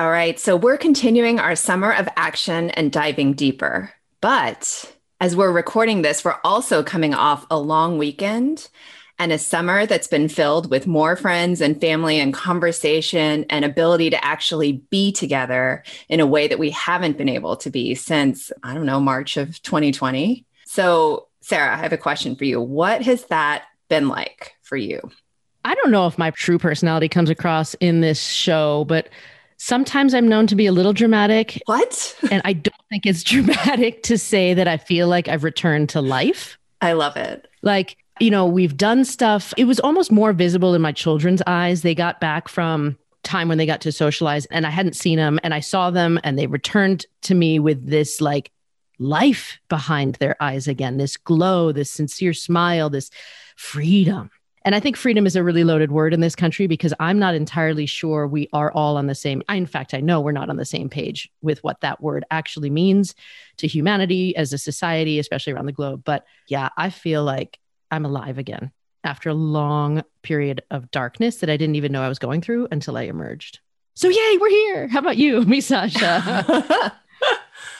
All right, so we're continuing our summer of action and diving deeper. But as we're recording this, we're also coming off a long weekend and a summer that's been filled with more friends and family and conversation and ability to actually be together in a way that we haven't been able to be since, I don't know, March of 2020. So, Sarah, I have a question for you. What has that been like for you? I don't know if my true personality comes across in this show, but sometimes I'm known to be a little dramatic. What? and I don't think it's dramatic to say that I feel like I've returned to life. I love it. Like, you know, we've done stuff. It was almost more visible in my children's eyes. They got back from time when they got to socialize and I hadn't seen them and I saw them and they returned to me with this like life behind their eyes again, this glow, this sincere smile, this freedom. And I think freedom is a really loaded word in this country because I'm not entirely sure we are all on the same. In fact, I know we're not on the same page with what that word actually means to humanity as a society, especially around the globe. But yeah, I feel like I'm alive again after a long period of darkness that I didn't even know I was going through until I emerged. So, yay, we're here. How about you, me, Sasha?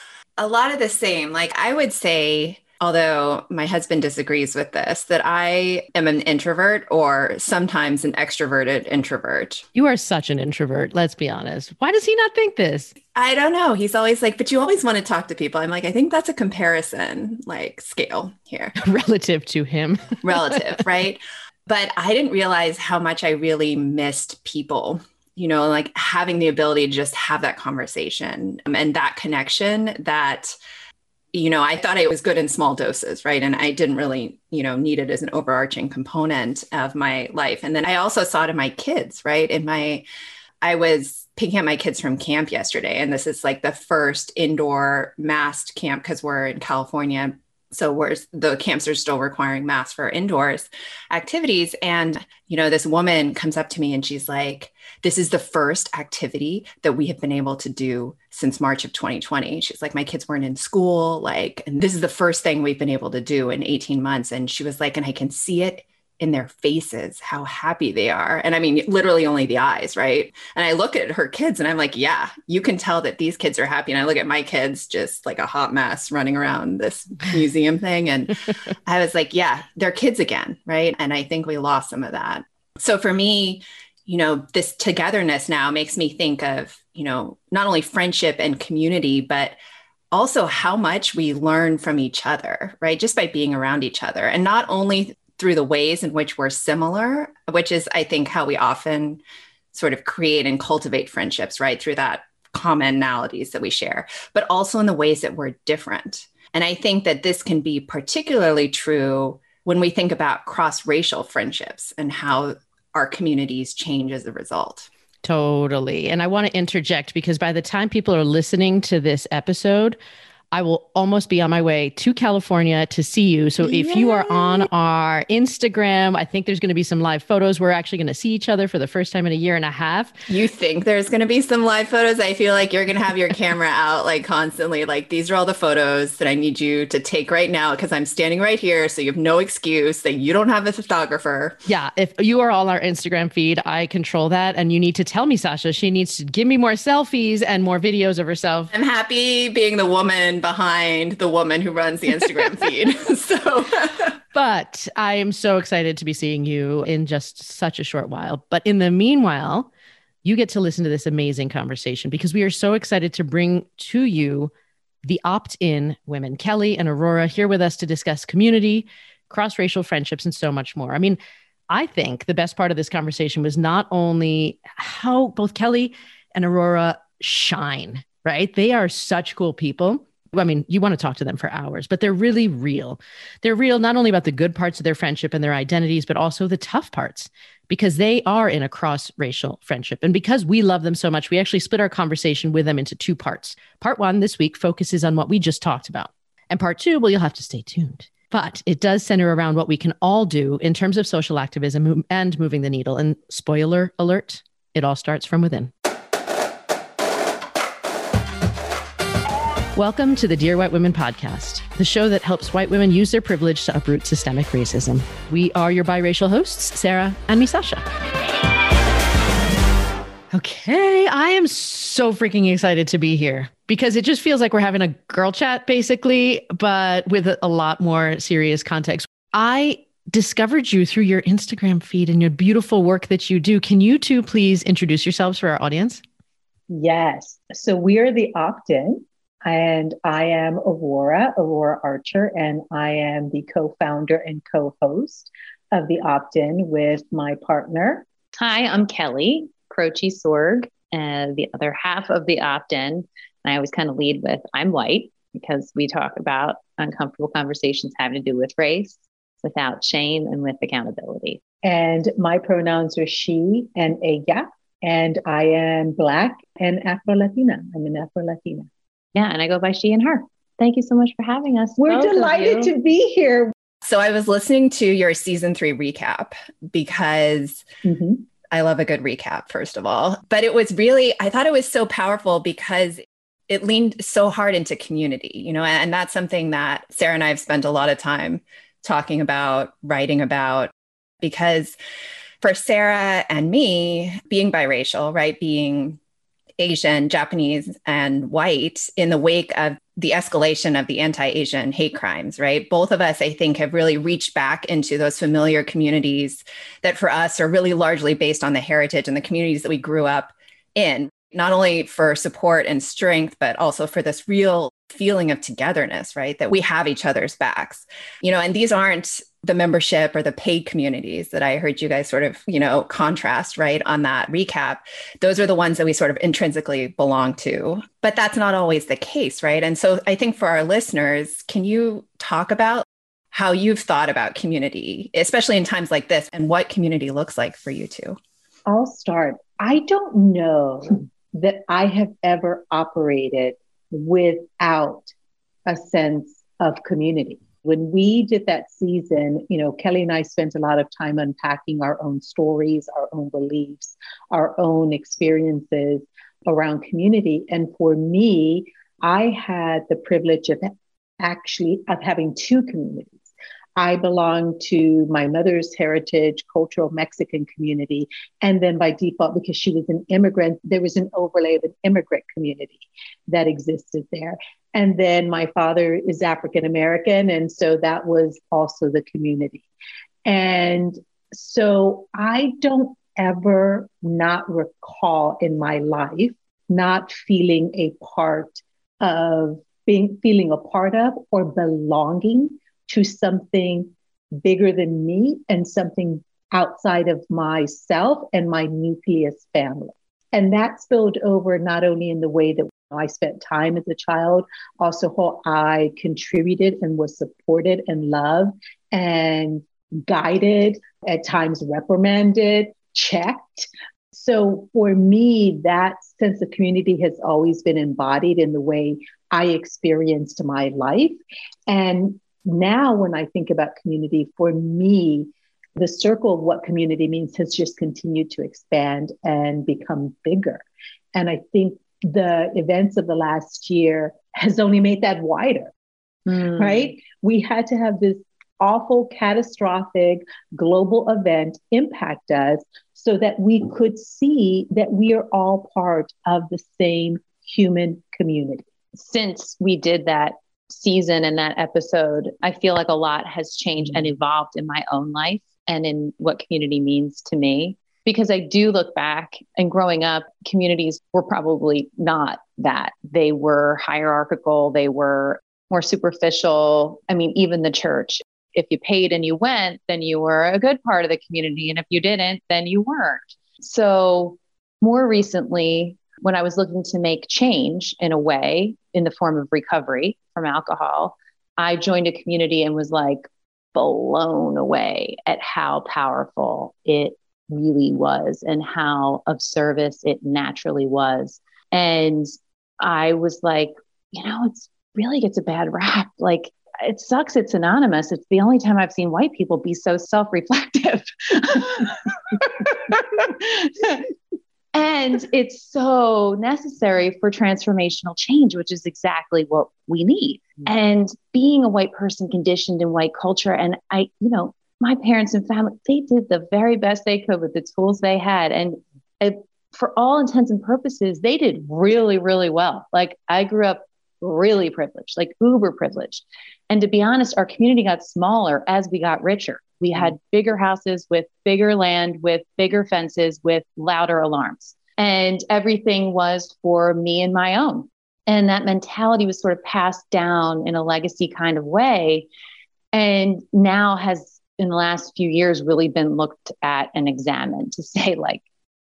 a lot of the same. Like, I would say, although my husband disagrees with this, that I am an introvert or sometimes an extroverted introvert. You are such an introvert, let's be honest. Why does he not think this? I don't know. He's always like, but you always want to talk to people. I'm like, I think that's a comparison like scale here. Relative to him. Relative, right? But I didn't realize how much I really missed people you know, like having the ability to just have that conversation um, and that connection that you know, I thought it was good in small doses, right? And I didn't really, you know, need it as an overarching component of my life. And then I also saw in my kids, right? In my, I was picking up my kids from camp yesterday, and this is like the first indoor masked camp because we're in California. So we're the camps are still requiring masks for indoors activities. And, you know, this woman comes up to me and she's like, this is the first activity that we have been able to do since March of 2020. She's like, my kids weren't in school. Like, and this is the first thing we've been able to do in 18 months. And she was like, and I can see it in their faces how happy they are. And I mean, literally only the eyes, right? And I look at her kids and I'm like, yeah, you can tell that these kids are happy. And I look at my kids just like a hot mess running around this museum thing. And I was like, yeah, they're kids again, right? And I think we lost some of that. So for me, you know, this togetherness now makes me think of, you know, not only friendship and community, but also how much we learn from each other, right? Just by being around each other. And not only through the ways in which we're similar, which is, I think, how we often sort of create and cultivate friendships, right? Through that commonalities that we share, but also in the ways that we're different. And I think that this can be particularly true when we think about cross racial friendships and how our communities change as a result. Totally. And I want to interject because by the time people are listening to this episode, I will almost be on my way to California to see you. So if Yay. you are on our Instagram, I think there's going to be some live photos. We're actually going to see each other for the first time in a year and a half. You think there's going to be some live photos? I feel like you're going to have your camera out like constantly. Like these are all the photos that I need you to take right now because I'm standing right here. So you have no excuse that you don't have a photographer. Yeah. If you are on our Instagram feed, I control that. And you need to tell me, Sasha, she needs to give me more selfies and more videos of herself. I'm happy being the woman behind the woman who runs the Instagram feed. so, but I am so excited to be seeing you in just such a short while. But in the meanwhile, you get to listen to this amazing conversation because we are so excited to bring to you the opt in women, Kelly and Aurora, here with us to discuss community, cross racial friendships, and so much more. I mean, I think the best part of this conversation was not only how both Kelly and Aurora shine, right? They are such cool people. I mean, you want to talk to them for hours, but they're really real. They're real not only about the good parts of their friendship and their identities, but also the tough parts because they are in a cross racial friendship. And because we love them so much, we actually split our conversation with them into two parts. Part one this week focuses on what we just talked about. And part two, well, you'll have to stay tuned. But it does center around what we can all do in terms of social activism and moving the needle. And spoiler alert, it all starts from within. Welcome to the Dear White Women podcast, the show that helps white women use their privilege to uproot systemic racism. We are your biracial hosts, Sarah and me, Sasha. Okay, I am so freaking excited to be here because it just feels like we're having a girl chat basically, but with a lot more serious context. I discovered you through your Instagram feed and your beautiful work that you do. Can you two please introduce yourselves for our audience? Yes. So we are the opt in, and I am Aurora, Aurora Archer, and I am the co founder and co host of the opt in with my partner. Hi, I'm Kelly Croce Sorg, uh, the other half of the opt in. And I always kind of lead with I'm white because we talk about uncomfortable conversations having to do with race without shame and with accountability. And my pronouns are she and ella. And I am Black and Afro Latina. I'm an Afro Latina. Yeah, and I go by she and her. Thank you so much for having us. We're delighted to be here. So I was listening to your season three recap because mm-hmm. I love a good recap, first of all. But it was really, I thought it was so powerful because it leaned so hard into community, you know, and that's something that Sarah and I have spent a lot of time talking about, writing about, because for Sarah and me, being biracial, right, being Asian, Japanese, and white in the wake of the escalation of the anti Asian hate crimes, right? Both of us, I think, have really reached back into those familiar communities that for us are really largely based on the heritage and the communities that we grew up in, not only for support and strength, but also for this real feeling of togetherness, right? That we have each other's backs, you know, and these aren't the membership or the paid communities that I heard you guys sort of, you know, contrast, right, on that recap. Those are the ones that we sort of intrinsically belong to. But that's not always the case, right? And so I think for our listeners, can you talk about how you've thought about community, especially in times like this, and what community looks like for you too? I'll start. I don't know that I have ever operated without a sense of community. When we did that season, you know, Kelly and I spent a lot of time unpacking our own stories, our own beliefs, our own experiences around community. And for me, I had the privilege of actually of having two communities. I belong to my mother's heritage, cultural Mexican community. And then by default, because she was an immigrant, there was an overlay of an immigrant community that existed there. And then my father is African American. And so that was also the community. And so I don't ever not recall in my life not feeling a part of being feeling a part of or belonging to something bigger than me and something outside of myself and my nucleus family. And that spilled over not only in the way that I spent time as a child, also how I contributed and was supported and loved and guided, at times reprimanded, checked. So for me, that sense of community has always been embodied in the way I experienced my life. And now when I think about community, for me, the circle of what community means has just continued to expand and become bigger. And I think the events of the last year has only made that wider, mm. right? We had to have this awful, catastrophic global event impact us so that we could see that we are all part of the same human community. Since we did that season and that episode, I feel like a lot has changed and mm-hmm. evolved in my own life and in what community means to me. Because I do look back and growing up, communities were probably not that. They were hierarchical, they were more superficial. I mean, even the church, if you paid and you went, then you were a good part of the community. And if you didn't, then you weren't. So, more recently, when I was looking to make change in a way in the form of recovery from alcohol, I joined a community and was like blown away at how powerful it really was and how of service it naturally was. And I was like, you know, it's really gets a bad rap. Like it sucks it's anonymous. It's the only time I've seen white people be so self-reflective. and it's so necessary for transformational change, which is exactly what we need. Mm-hmm. And being a white person conditioned in white culture, and I, you know, my parents and family, they did the very best they could with the tools they had. And it, for all intents and purposes, they did really, really well. Like I grew up really privileged, like uber privileged. And to be honest, our community got smaller as we got richer. We had bigger houses with bigger land, with bigger fences, with louder alarms. And everything was for me and my own. And that mentality was sort of passed down in a legacy kind of way. And now has, in the last few years, really been looked at and examined to say, like,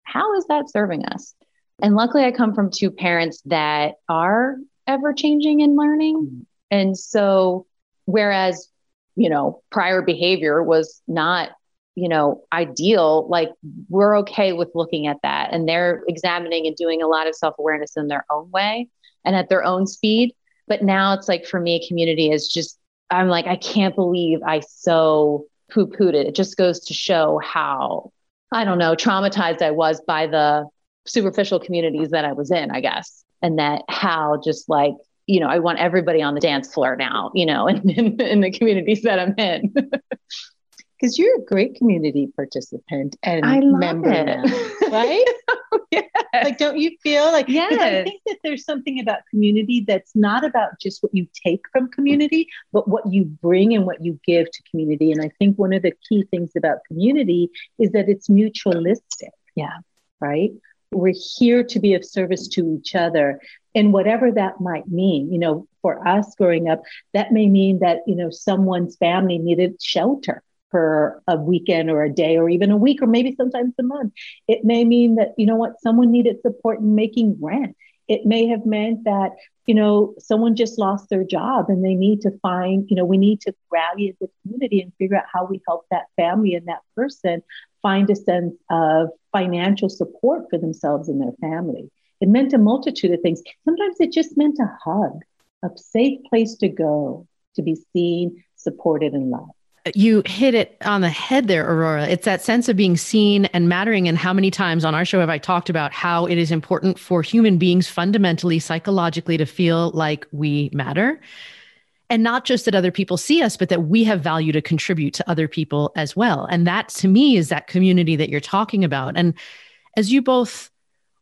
how is that serving us? And luckily, I come from two parents that are ever changing and learning. Mm-hmm. And so, whereas, you know, prior behavior was not, you know, ideal, like we're okay with looking at that. And they're examining and doing a lot of self awareness in their own way and at their own speed. But now it's like for me, community is just, I'm like, I can't believe I so poo pooed it. It just goes to show how I don't know, traumatized I was by the superficial communities that I was in, I guess. And that how just like, you know, I want everybody on the dance floor now, you know, in, in, in the communities that I'm in. Because you're a great community participant and I love member it. now, right? yes. like don't you feel like? Yes. i think that there's something about community that's not about just what you take from community but what you bring and what you give to community and i think one of the key things about community is that it's mutualistic Yeah. right we're here to be of service to each other. And whatever that might mean you know for us growing up that may mean that you know someone's family needed shelter for a weekend or a day or even a week or maybe sometimes a month. It may mean that you know what someone needed support in making rent it may have meant that you know someone just lost their job and they need to find you know we need to rally as a community and figure out how we help that family and that person find a sense of financial support for themselves and their family. It meant a multitude of things. Sometimes it just meant a hug a safe place to go to be seen supported and loved you hit it on the head there, Aurora. It's that sense of being seen and mattering. And how many times on our show have I talked about how it is important for human beings fundamentally, psychologically, to feel like we matter? And not just that other people see us, but that we have value to contribute to other people as well. And that to me is that community that you're talking about. And as you both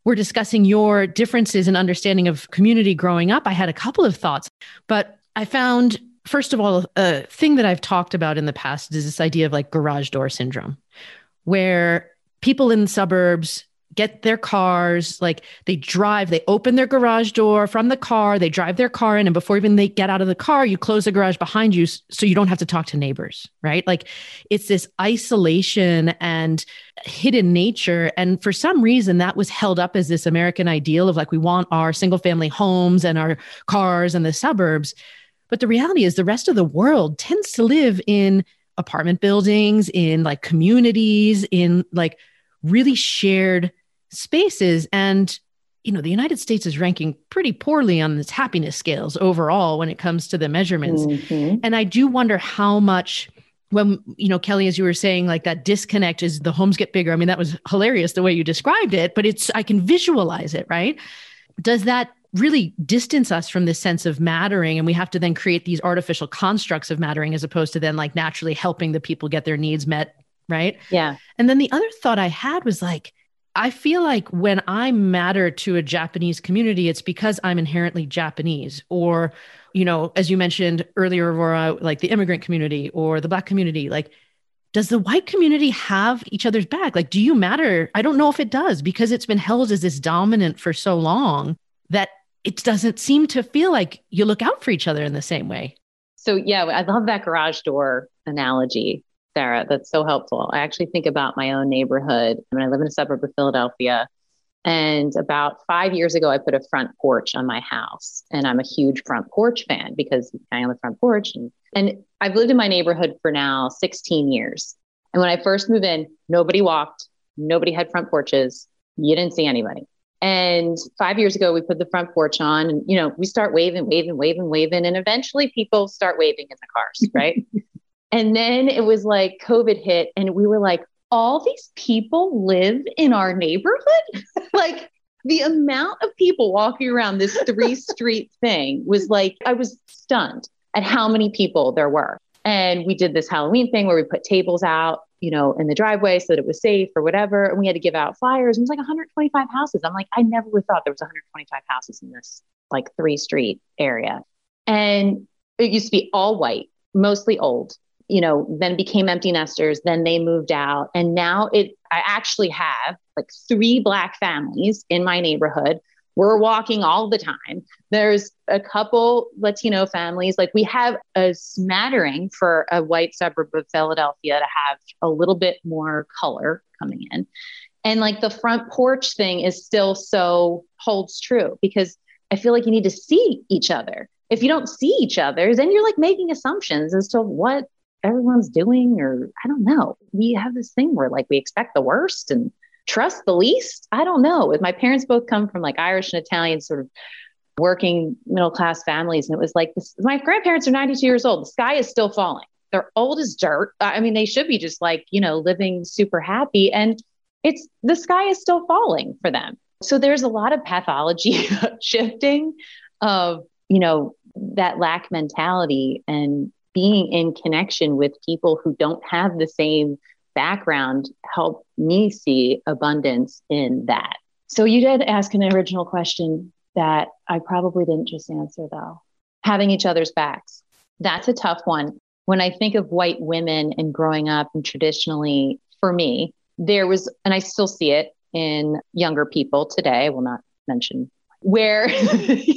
were discussing your differences in understanding of community growing up, I had a couple of thoughts, but I found first of all, a thing that I've talked about in the past is this idea of like garage door syndrome, where people in suburbs get their cars, like they drive, they open their garage door from the car, they drive their car in, and before even they get out of the car, you close the garage behind you so you don't have to talk to neighbors, right? Like it's this isolation and hidden nature. And for some reason, that was held up as this American ideal of like, we want our single family homes and our cars and the suburbs. But the reality is, the rest of the world tends to live in apartment buildings, in like communities, in like really shared spaces. And, you know, the United States is ranking pretty poorly on its happiness scales overall when it comes to the measurements. Mhm. And I do wonder how much when you know Kelly as you were saying like that disconnect is the homes get bigger. I mean that was hilarious the way you described it, but it's I can visualize it, right? Does that really distance us from this sense of mattering and we have to then create these artificial constructs of mattering as opposed to then like naturally helping the people get their needs met, right? Yeah. And then the other thought I had was like, I feel like when I matter to a Japanese community, it's because I'm inherently Japanese. Or, you know, as you mentioned earlier, Aurora, like the immigrant community or the Black community, like, does the white community have each other's back? Like, do you matter? I don't know if it does because it's been held as this dominant for so long that it doesn't seem to feel like you look out for each other in the same way. So yeah, I love that garage door analogy, Sarah. That's so helpful. I actually think about my own neighborhood. I mean, I live in a suburb of Philadelphia. And about five years ago, I put a front porch on my house. And I'm a huge front porch fan because I on the front porch. And, and I've lived in my neighborhood for now 16 years. And when I first moved in, nobody walked, nobody had front porches. You didn't see anybody. And five years ago, we put the front porch on, and you know, we start waving, waving, waving, waving, and eventually people start waving in the cars, right? and then it was like COVID hit, and we were like, all these people live in our neighborhood? like the amount of people walking around this three street thing was like, I was stunned at how many people there were. And we did this Halloween thing where we put tables out you know, in the driveway so that it was safe or whatever. And we had to give out flyers. And It was like 125 houses. I'm like, I never would thought there was 125 houses in this like three street area. And it used to be all white, mostly old, you know, then became empty nesters. Then they moved out. And now it, I actually have like three Black families in my neighborhood we're walking all the time. There's a couple Latino families. Like we have a smattering for a white suburb of Philadelphia to have a little bit more color coming in. And like the front porch thing is still so holds true because I feel like you need to see each other. If you don't see each other, then you're like making assumptions as to what everyone's doing, or I don't know. We have this thing where like we expect the worst and trust the least. I don't know. My parents both come from like Irish and Italian sort of working middle class families. And it was like, this, my grandparents are 92 years old. The sky is still falling. They're old as dirt. I mean, they should be just like, you know, living super happy. And it's the sky is still falling for them. So there's a lot of pathology shifting of, you know, that lack mentality and being in connection with people who don't have the same background helped me see abundance in that. So you did ask an original question that I probably didn't just answer though. Having each other's backs. That's a tough one. When I think of white women and growing up and traditionally for me, there was, and I still see it in younger people today, I will not mention where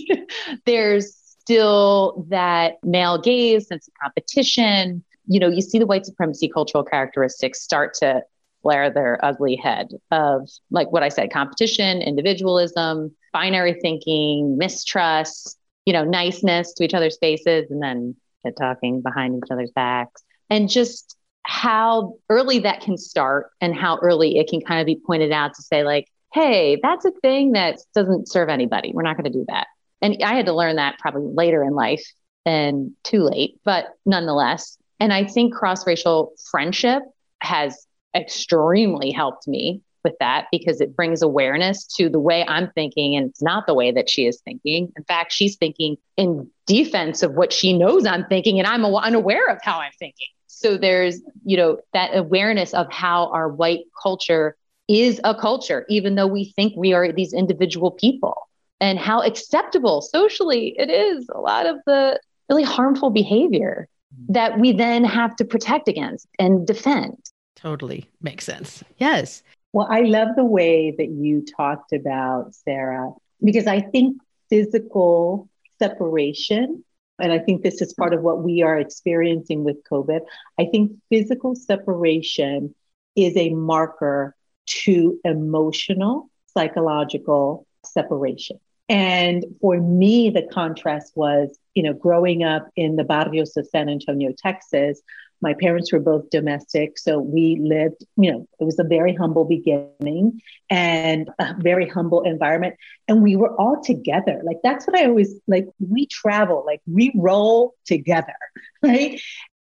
there's still that male gaze, sense of competition, you know, you see the white supremacy cultural characteristics start to flare their ugly head of like what I said, competition, individualism, binary thinking, mistrust, you know, niceness to each other's faces, and then talking behind each other's backs. And just how early that can start and how early it can kind of be pointed out to say, like, hey, that's a thing that doesn't serve anybody. We're not going to do that. And I had to learn that probably later in life and too late, but nonetheless, and I think cross racial friendship has extremely helped me with that because it brings awareness to the way I'm thinking and it's not the way that she is thinking. In fact, she's thinking in defense of what she knows I'm thinking and I'm unaware of how I'm thinking. So there's, you know, that awareness of how our white culture is a culture even though we think we are these individual people and how acceptable socially it is a lot of the really harmful behavior that we then have to protect against and defend. Totally makes sense. Yes. Well, I love the way that you talked about Sarah, because I think physical separation, and I think this is part of what we are experiencing with COVID, I think physical separation is a marker to emotional, psychological separation. And for me, the contrast was, you know, growing up in the barrios of San Antonio, Texas, my parents were both domestic. So we lived, you know, it was a very humble beginning and a very humble environment. And we were all together. Like that's what I always like. We travel, like we roll together, right?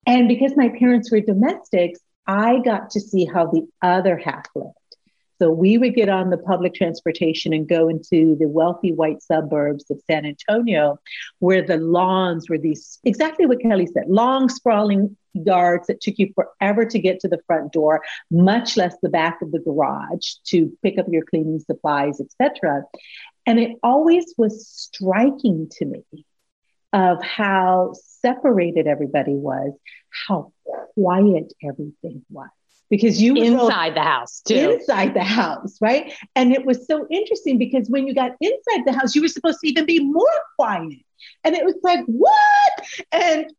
And because my parents were domestics, I got to see how the other half lived. So we would get on the public transportation and go into the wealthy white suburbs of San Antonio, where the lawns were these exactly what Kelly said long, sprawling yards that took you forever to get to the front door, much less the back of the garage to pick up your cleaning supplies, etc. And it always was striking to me of how separated everybody was, how quiet everything was because you inside the house too. Inside the house, right? And it was so interesting because when you got inside the house, you were supposed to even be more quiet. And it was like, what? And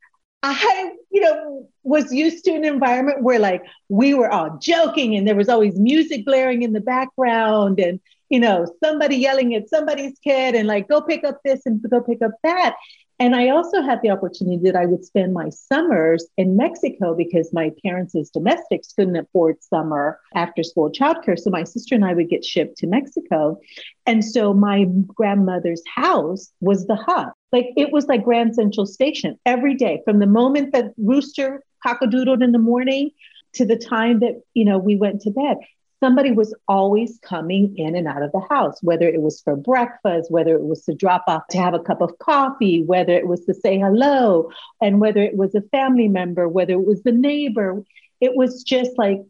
I, you know, was used to an environment where like we were all joking and there was always music blaring in the background and, you know, somebody yelling at somebody's kid and like, go pick up this and go pick up that. And I also had the opportunity that I would spend my summers in Mexico because my parents, as domestics, couldn't afford summer after school childcare. So my sister and I would get shipped to Mexico. And so my grandmother's house was the hub. Like it was like Grand Central Station every day from the moment that rooster cockadoodled in the morning to the time that, you know, we went to bed somebody was always coming in and out of the house, whether it was for breakfast, whether it was to drop off to have a cup of coffee, whether it was to say hello, and whether it was a family member, whether it was the neighbor. it was just like,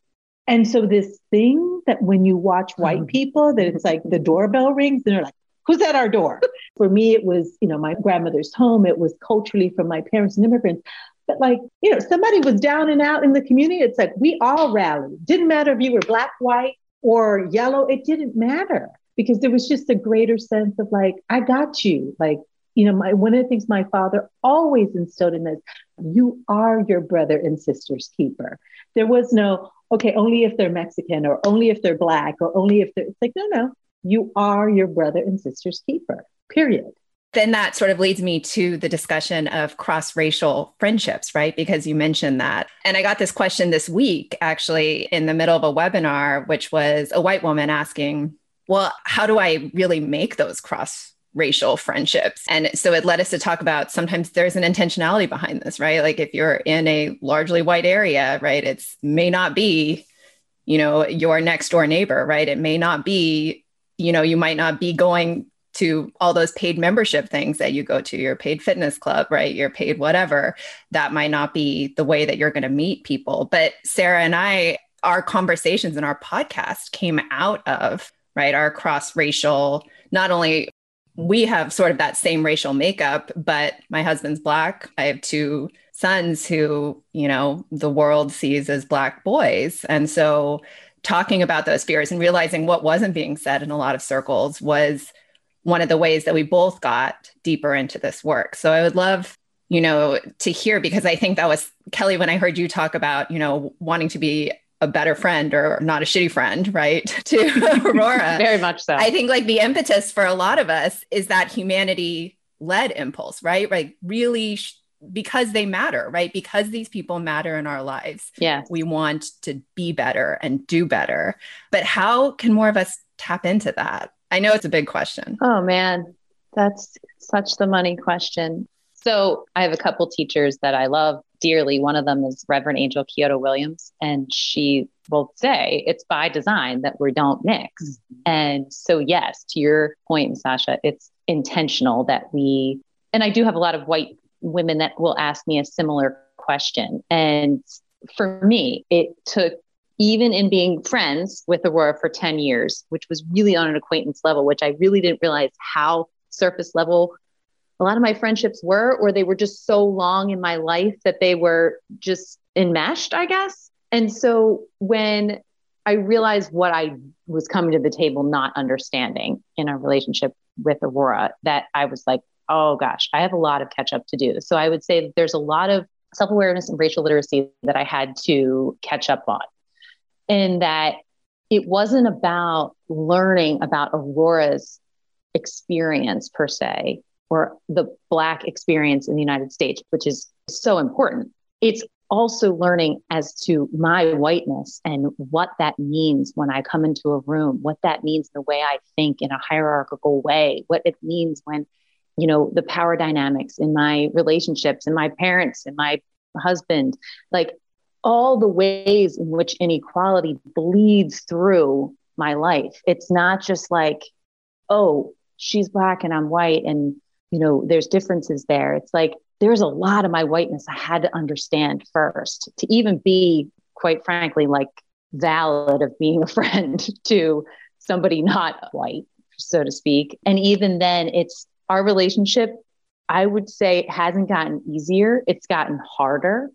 and so this thing that when you watch mm-hmm. white people, that it's like the doorbell rings and they're like, who's at our door? For me, it was, you know, my grandmother's home. It was culturally from my parents and immigrants. But like, you know, somebody was down and out in the community. It's like we all rallied. Didn't matter if you were black, white, or yellow. It didn't matter because there was just a greater sense of like, I got you. Like, you know, my one of the things my father always instilled in us, you are your brother and sister's keeper. There was no, okay, only if they're Mexican or only if they're black or only if they're it's like, no, no, you are your brother and sister's keeper. Period then that sort of leads me to the discussion of cross racial friendships, right? Because you mentioned that. And I got this question this week, actually, in the middle of a webinar, which was a white woman asking, Well, how do I really make those cross racial friendships? And so it led us to talk about sometimes there's an intentionality behind this, right? Like if you're in a largely white area, right, it's may not be, you know, your next door neighbor, right? It may not be you know you might not be going to all those paid membership things that you go to, your paid fitness club, right? Your paid whatever. That might not be the way that you're going to meet people. But Sarah and I, our conversations and our podcast came out of, right, our cross racial, not only we have sort of that same racial makeup, but my husband's black. I have two sons who, you know, the world sees as black boys. And so talking about those fears and realizing what wasn't being said in a lot of circles was one of the ways that we both got deeper into this work. So I would love, you know, to hear because I think that was Kelly when I heard you talk about, you know, wanting to be a better friend or not a shitty friend, right? to Aurora. Very much so. I think like the impetus for a lot of us is that humanity led impulse, right? Like really sh- because they matter, right? Because these people matter in our lives. Yeah. We want to be better and do better. But how can more of us tap into that? I know it's a big question. Oh man, that's such the money question. So I have a couple teachers that I love dearly. One of them is Reverend Angel Kyodo Williams, and she will say it's by design that we don't mix. Mm-hmm. And so, yes, to your point, Sasha, it's intentional that we, and I do have a lot of white women that will ask me a similar question. And for me, it took even in being friends with Aurora for 10 years, which was really on an acquaintance level, which I really didn't realize how surface level a lot of my friendships were, or they were just so long in my life that they were just enmeshed, I guess. And so when I realized what I was coming to the table not understanding in a relationship with Aurora, that I was like, oh gosh, I have a lot of catch up to do. So I would say there's a lot of self awareness and racial literacy that I had to catch up on in that it wasn't about learning about Aurora's experience per se, or the Black experience in the United States, which is so important. It's also learning as to my whiteness and what that means when I come into a room, what that means in the way I think in a hierarchical way, what it means when, you know, the power dynamics in my relationships and my parents and my husband, like all the ways in which inequality bleeds through my life. It's not just like, oh, she's black and I'm white and you know, there's differences there. It's like there's a lot of my whiteness I had to understand first to even be, quite frankly, like valid of being a friend to somebody not white, so to speak. And even then, it's our relationship, I would say, it hasn't gotten easier, it's gotten harder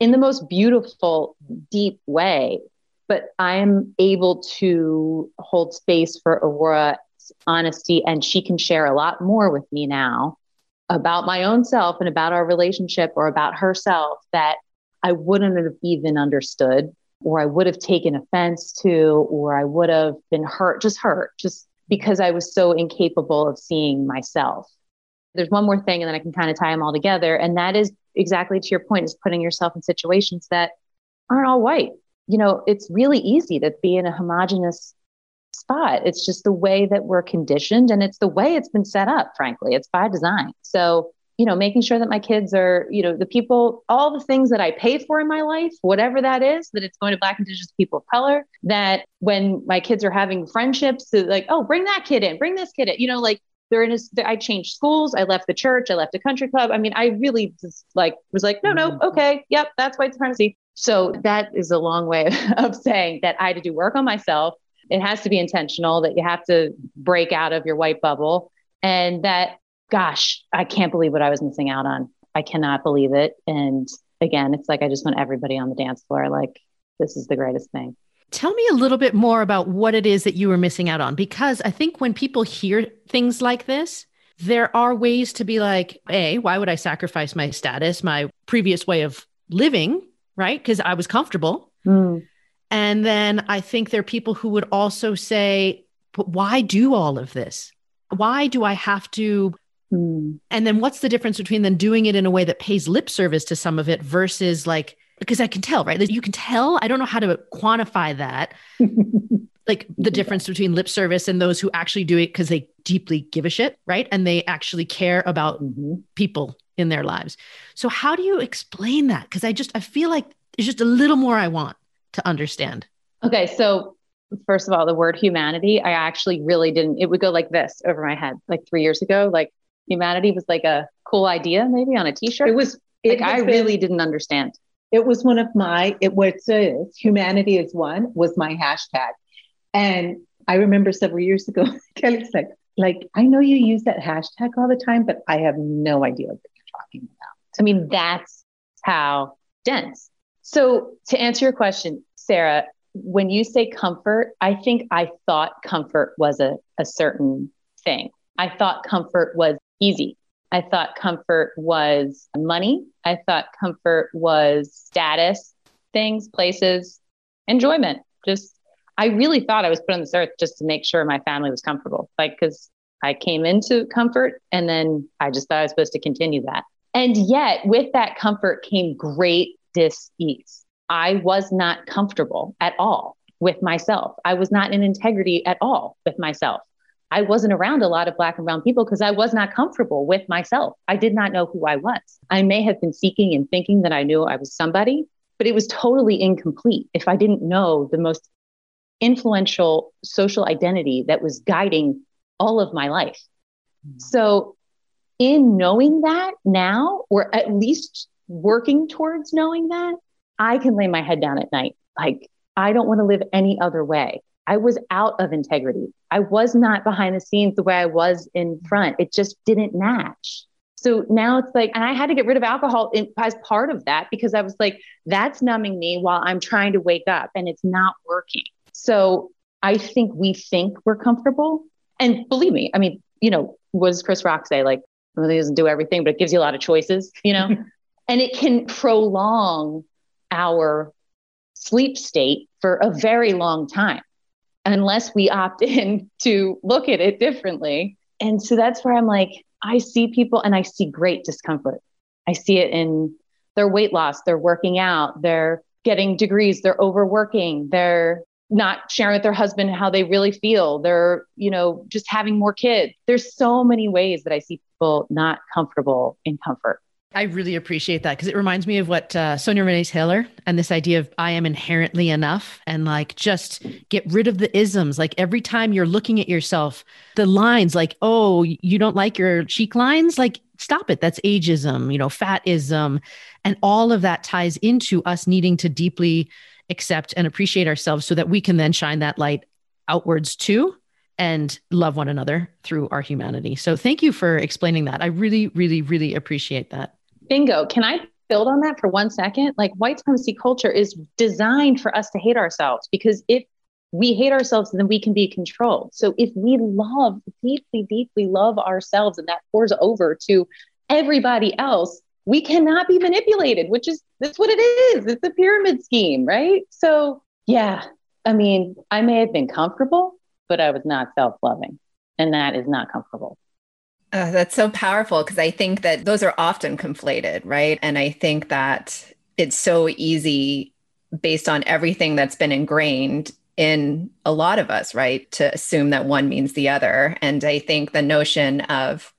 in the most beautiful, deep way. But I'm able to hold space for Aurora's honesty, and she can share a lot more with me now about my own self and about our relationship or about herself that I wouldn't have even understood, or I would have taken offense to, or I would have been hurt, just hurt, just because I was so incapable of seeing myself. There's one more thing, and then I can kind of tie them all together. And that is exactly to your point, is putting yourself in situations that aren't all white. You know, it's really easy to be in a homogenous spot. It's just the way that we're conditioned and it's the way it's been set up, frankly. It's by design. So, you know, making sure that my kids are, you know, the people, all the things that I pay for in my life, whatever that is, that it's going to Black Indigenous people of color, that when my kids are having friendships, like, oh, bring that kid in, bring this kid in, you know, like they're in a, I changed schools. I left the church. I left a country club. I mean, I really just like was like, no, no, mm-hmm. okay, yep, that's white supremacy. So that is a long way of saying that I had to do work on myself. It has to be intentional. That you have to break out of your white bubble, and that, gosh, I can't believe what I was missing out on. I cannot believe it. And again, it's like I just want everybody on the dance floor. Like this is the greatest thing. Tell me a little bit more about what it is that you were missing out on, because I think when people hear things like this, there are ways to be like, A, why would I sacrifice my status, my previous way of living, right? Because I was comfortable. Mm. And then I think there are people who would also say, but why do all of this? Why do I have to? Mm. And then what's the difference between then doing it in a way that pays lip service to some of it versus like because I can tell, right? You can tell. I don't know how to quantify that. like the difference between lip service and those who actually do it because they deeply give a shit, right? And they actually care about mm-hmm. people in their lives. So how do you explain that? Because I just I feel like there's just a little more I want to understand. Okay, so first of all, the word humanity, I actually really didn't. It would go like this over my head, like three years ago. Like humanity was like a cool idea, maybe on a T-shirt. It was. It like I really didn't understand. It was one of my, it was uh, humanity is one was my hashtag. And I remember several years ago, Kelly's like, like, I know you use that hashtag all the time, but I have no idea what you're talking about. I mean, that's how dense. So to answer your question, Sarah, when you say comfort, I think I thought comfort was a, a certain thing. I thought comfort was easy. I thought comfort was money. I thought comfort was status, things, places, enjoyment. Just, I really thought I was put on this earth just to make sure my family was comfortable. Like, because I came into comfort and then I just thought I was supposed to continue that. And yet, with that comfort came great dis ease. I was not comfortable at all with myself. I was not in integrity at all with myself. I wasn't around a lot of Black and Brown people because I was not comfortable with myself. I did not know who I was. I may have been seeking and thinking that I knew I was somebody, but it was totally incomplete if I didn't know the most influential social identity that was guiding all of my life. Mm-hmm. So, in knowing that now, or at least working towards knowing that, I can lay my head down at night. Like, I don't want to live any other way. I was out of integrity. I was not behind the scenes the way I was in mm-hmm. front. It just didn't match. So now it's like, and I had to get rid of alcohol in, as part of that because I was like, that's numbing me while I'm trying to wake up and it's not working. So I think we think we're comfortable. And believe me, I mean, you know, what does Chris Rock say? Like, well, he doesn't do everything, but it gives you a lot of choices, you know? and it can prolong our sleep state for a very long time unless we opt in to look at it differently. And so that's where I'm like, I see people and I see great discomfort. I see it in their weight loss, they're working out, they're getting degrees, they're overworking, they're not sharing with their husband how they really feel, they're, you know, just having more kids. There's so many ways that I see people not comfortable in comfort. I really appreciate that because it reminds me of what uh, Sonya Renee Taylor and this idea of I am inherently enough and like just get rid of the isms. Like every time you're looking at yourself, the lines like, oh, you don't like your cheek lines? Like, stop it. That's ageism, you know, fatism. And all of that ties into us needing to deeply accept and appreciate ourselves so that we can then shine that light outwards too and love one another through our humanity. So thank you for explaining that. I really, really, really appreciate that. Bingo. Can I build on that for one second? Like white supremacy culture is designed for us to hate ourselves because if we hate ourselves, then we can be controlled. So if we love, deeply, deeply love ourselves and that pours over to everybody else, we cannot be manipulated, which is that's what it is. It's a pyramid scheme, right? So yeah, I mean, I may have been comfortable, but I was not self-loving. And that is not comfortable. Uh, that's so powerful because I think that those are often conflated, right? And I think that it's so easy based on everything that's been ingrained in a lot of us, right? To assume that one means the other. And I think the notion of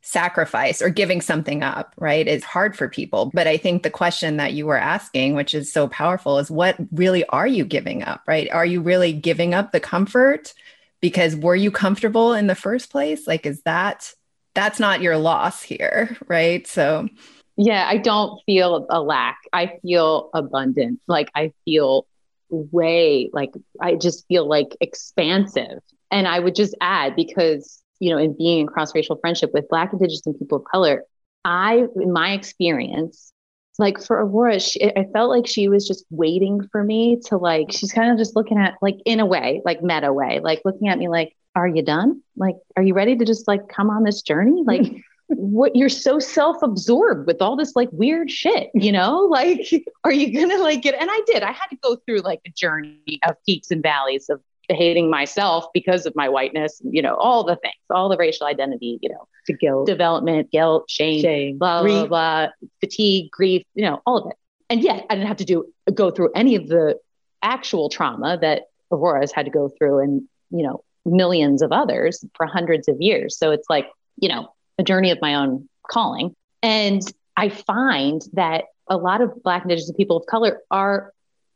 sacrifice or giving something up, right, is hard for people. But I think the question that you were asking, which is so powerful, is what really are you giving up, right? Are you really giving up the comfort because were you comfortable in the first place? Like, is that that's not your loss here, right? So, yeah, I don't feel a lack. I feel abundant. Like, I feel way, like, I just feel like expansive. And I would just add because, you know, in being in cross racial friendship with Black, Indigenous, and people of color, I, in my experience, like for Aurora, she, I felt like she was just waiting for me to like, she's kind of just looking at, like, in a way, like meta way, like looking at me like, are you done? Like, are you ready to just like come on this journey? Like, what you're so self-absorbed with all this like weird shit, you know? Like, are you gonna like get? And I did. I had to go through like a journey of peaks and valleys of hating myself because of my whiteness, you know, all the things, all the racial identity, you know, the guilt, development, guilt, shame, shame, blah, blah, blah, fatigue, grief, you know, all of it. And yet I didn't have to do go through any of the actual trauma that Aurora's had to go through and, you know, millions of others for hundreds of years. So it's like, you know, a journey of my own calling. And I find that a lot of Black, Indigenous, people of color are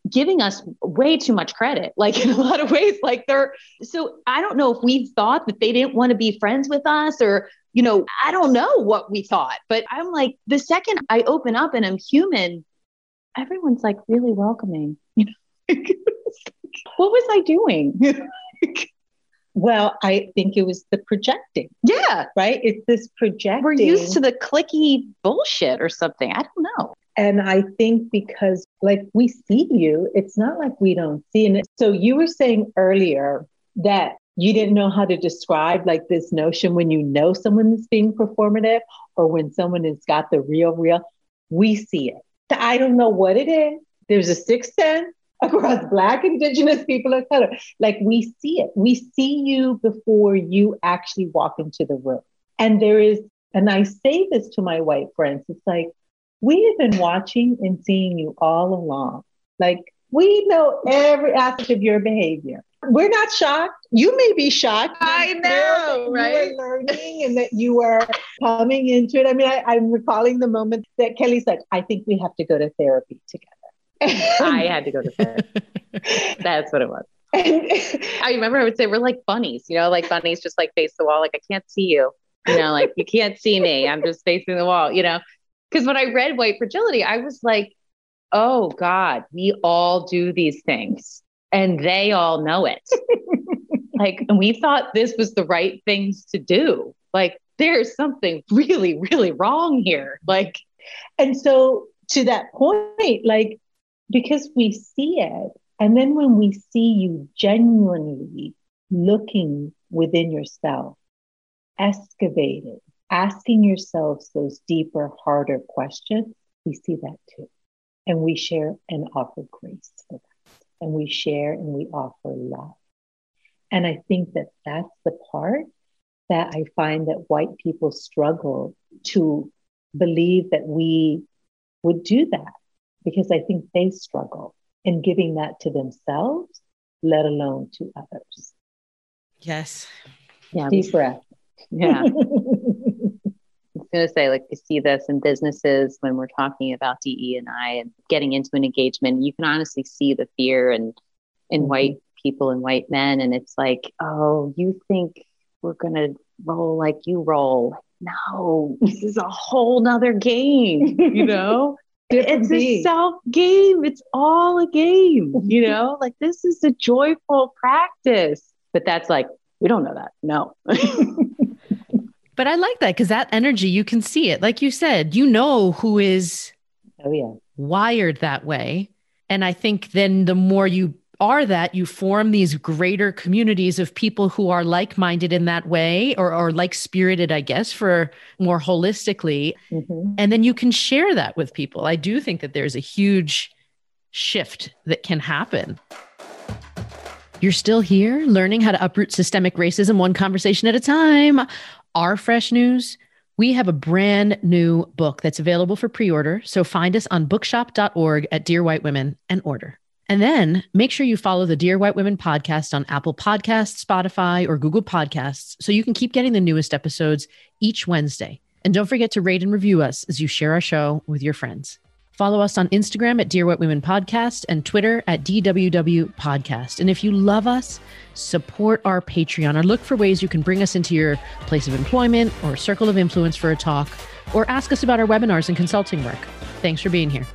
giving us way too much credit like in a lot of ways like they're so i don't know if we thought that they didn't want to be friends with us or you know i don't know what we thought but i'm like the second i open up and i'm human everyone's like really welcoming you know what was i doing well i think it was the projecting yeah right it's this projecting we're used to the clicky bullshit or something i don't know and I think because like we see you, it's not like we don't see. And so you were saying earlier that you didn't know how to describe like this notion when you know someone is being performative or when someone has got the real, real. We see it. I don't know what it is. There's a sixth sense across Black, Indigenous people of color. Like we see it. We see you before you actually walk into the room. And there is, and I say this to my white friends, it's like, we have been watching and seeing you all along. Like we know every aspect of your behavior. We're not shocked. You may be shocked. I know, right? You were learning and that you are coming into it. I mean, I, am recalling the moment that Kelly's like, I think we have to go to therapy together. I had to go to bed. That's what it was. I remember I would say we're like bunnies, you know, like bunnies just like face the wall, like I can't see you. You know, like you can't see me. I'm just facing the wall, you know. Because when I read White Fragility, I was like, oh God, we all do these things and they all know it. like, and we thought this was the right things to do. Like, there's something really, really wrong here. Like, and so to that point, like, because we see it, and then when we see you genuinely looking within yourself, excavating, asking yourselves those deeper, harder questions, we see that too. And we share and offer grace for that. And we share and we offer love. And I think that that's the part that I find that white people struggle to believe that we would do that because I think they struggle in giving that to themselves, let alone to others. Yes. Yeah. Deep breath. Yeah. I was going to say, like, you see this in businesses when we're talking about DE and I and getting into an engagement. You can honestly see the fear and in, in mm-hmm. white people and white men, and it's like, oh, you think we're going to roll like you roll? No, this is a whole nother game. You know. It's a self game. It's all a game, you know, like this is a joyful practice. But that's like, we don't know that. No. But I like that because that energy, you can see it. Like you said, you know who is oh, yeah. wired that way. And I think then the more you are that, you form these greater communities of people who are like minded in that way or, or like spirited, I guess, for more holistically. Mm-hmm. And then you can share that with people. I do think that there's a huge shift that can happen. You're still here learning how to uproot systemic racism one conversation at a time our fresh news, we have a brand new book that's available for pre order. So find us on bookshop.org at Dear White Women and order. And then make sure you follow the Dear White Women podcast on Apple Podcasts, Spotify, or Google Podcasts so you can keep getting the newest episodes each Wednesday. And don't forget to rate and review us as you share our show with your friends. Follow us on Instagram at Dear White Women Podcast and Twitter at DWW Podcast. And if you love us, support our Patreon or look for ways you can bring us into your place of employment or circle of influence for a talk or ask us about our webinars and consulting work. Thanks for being here.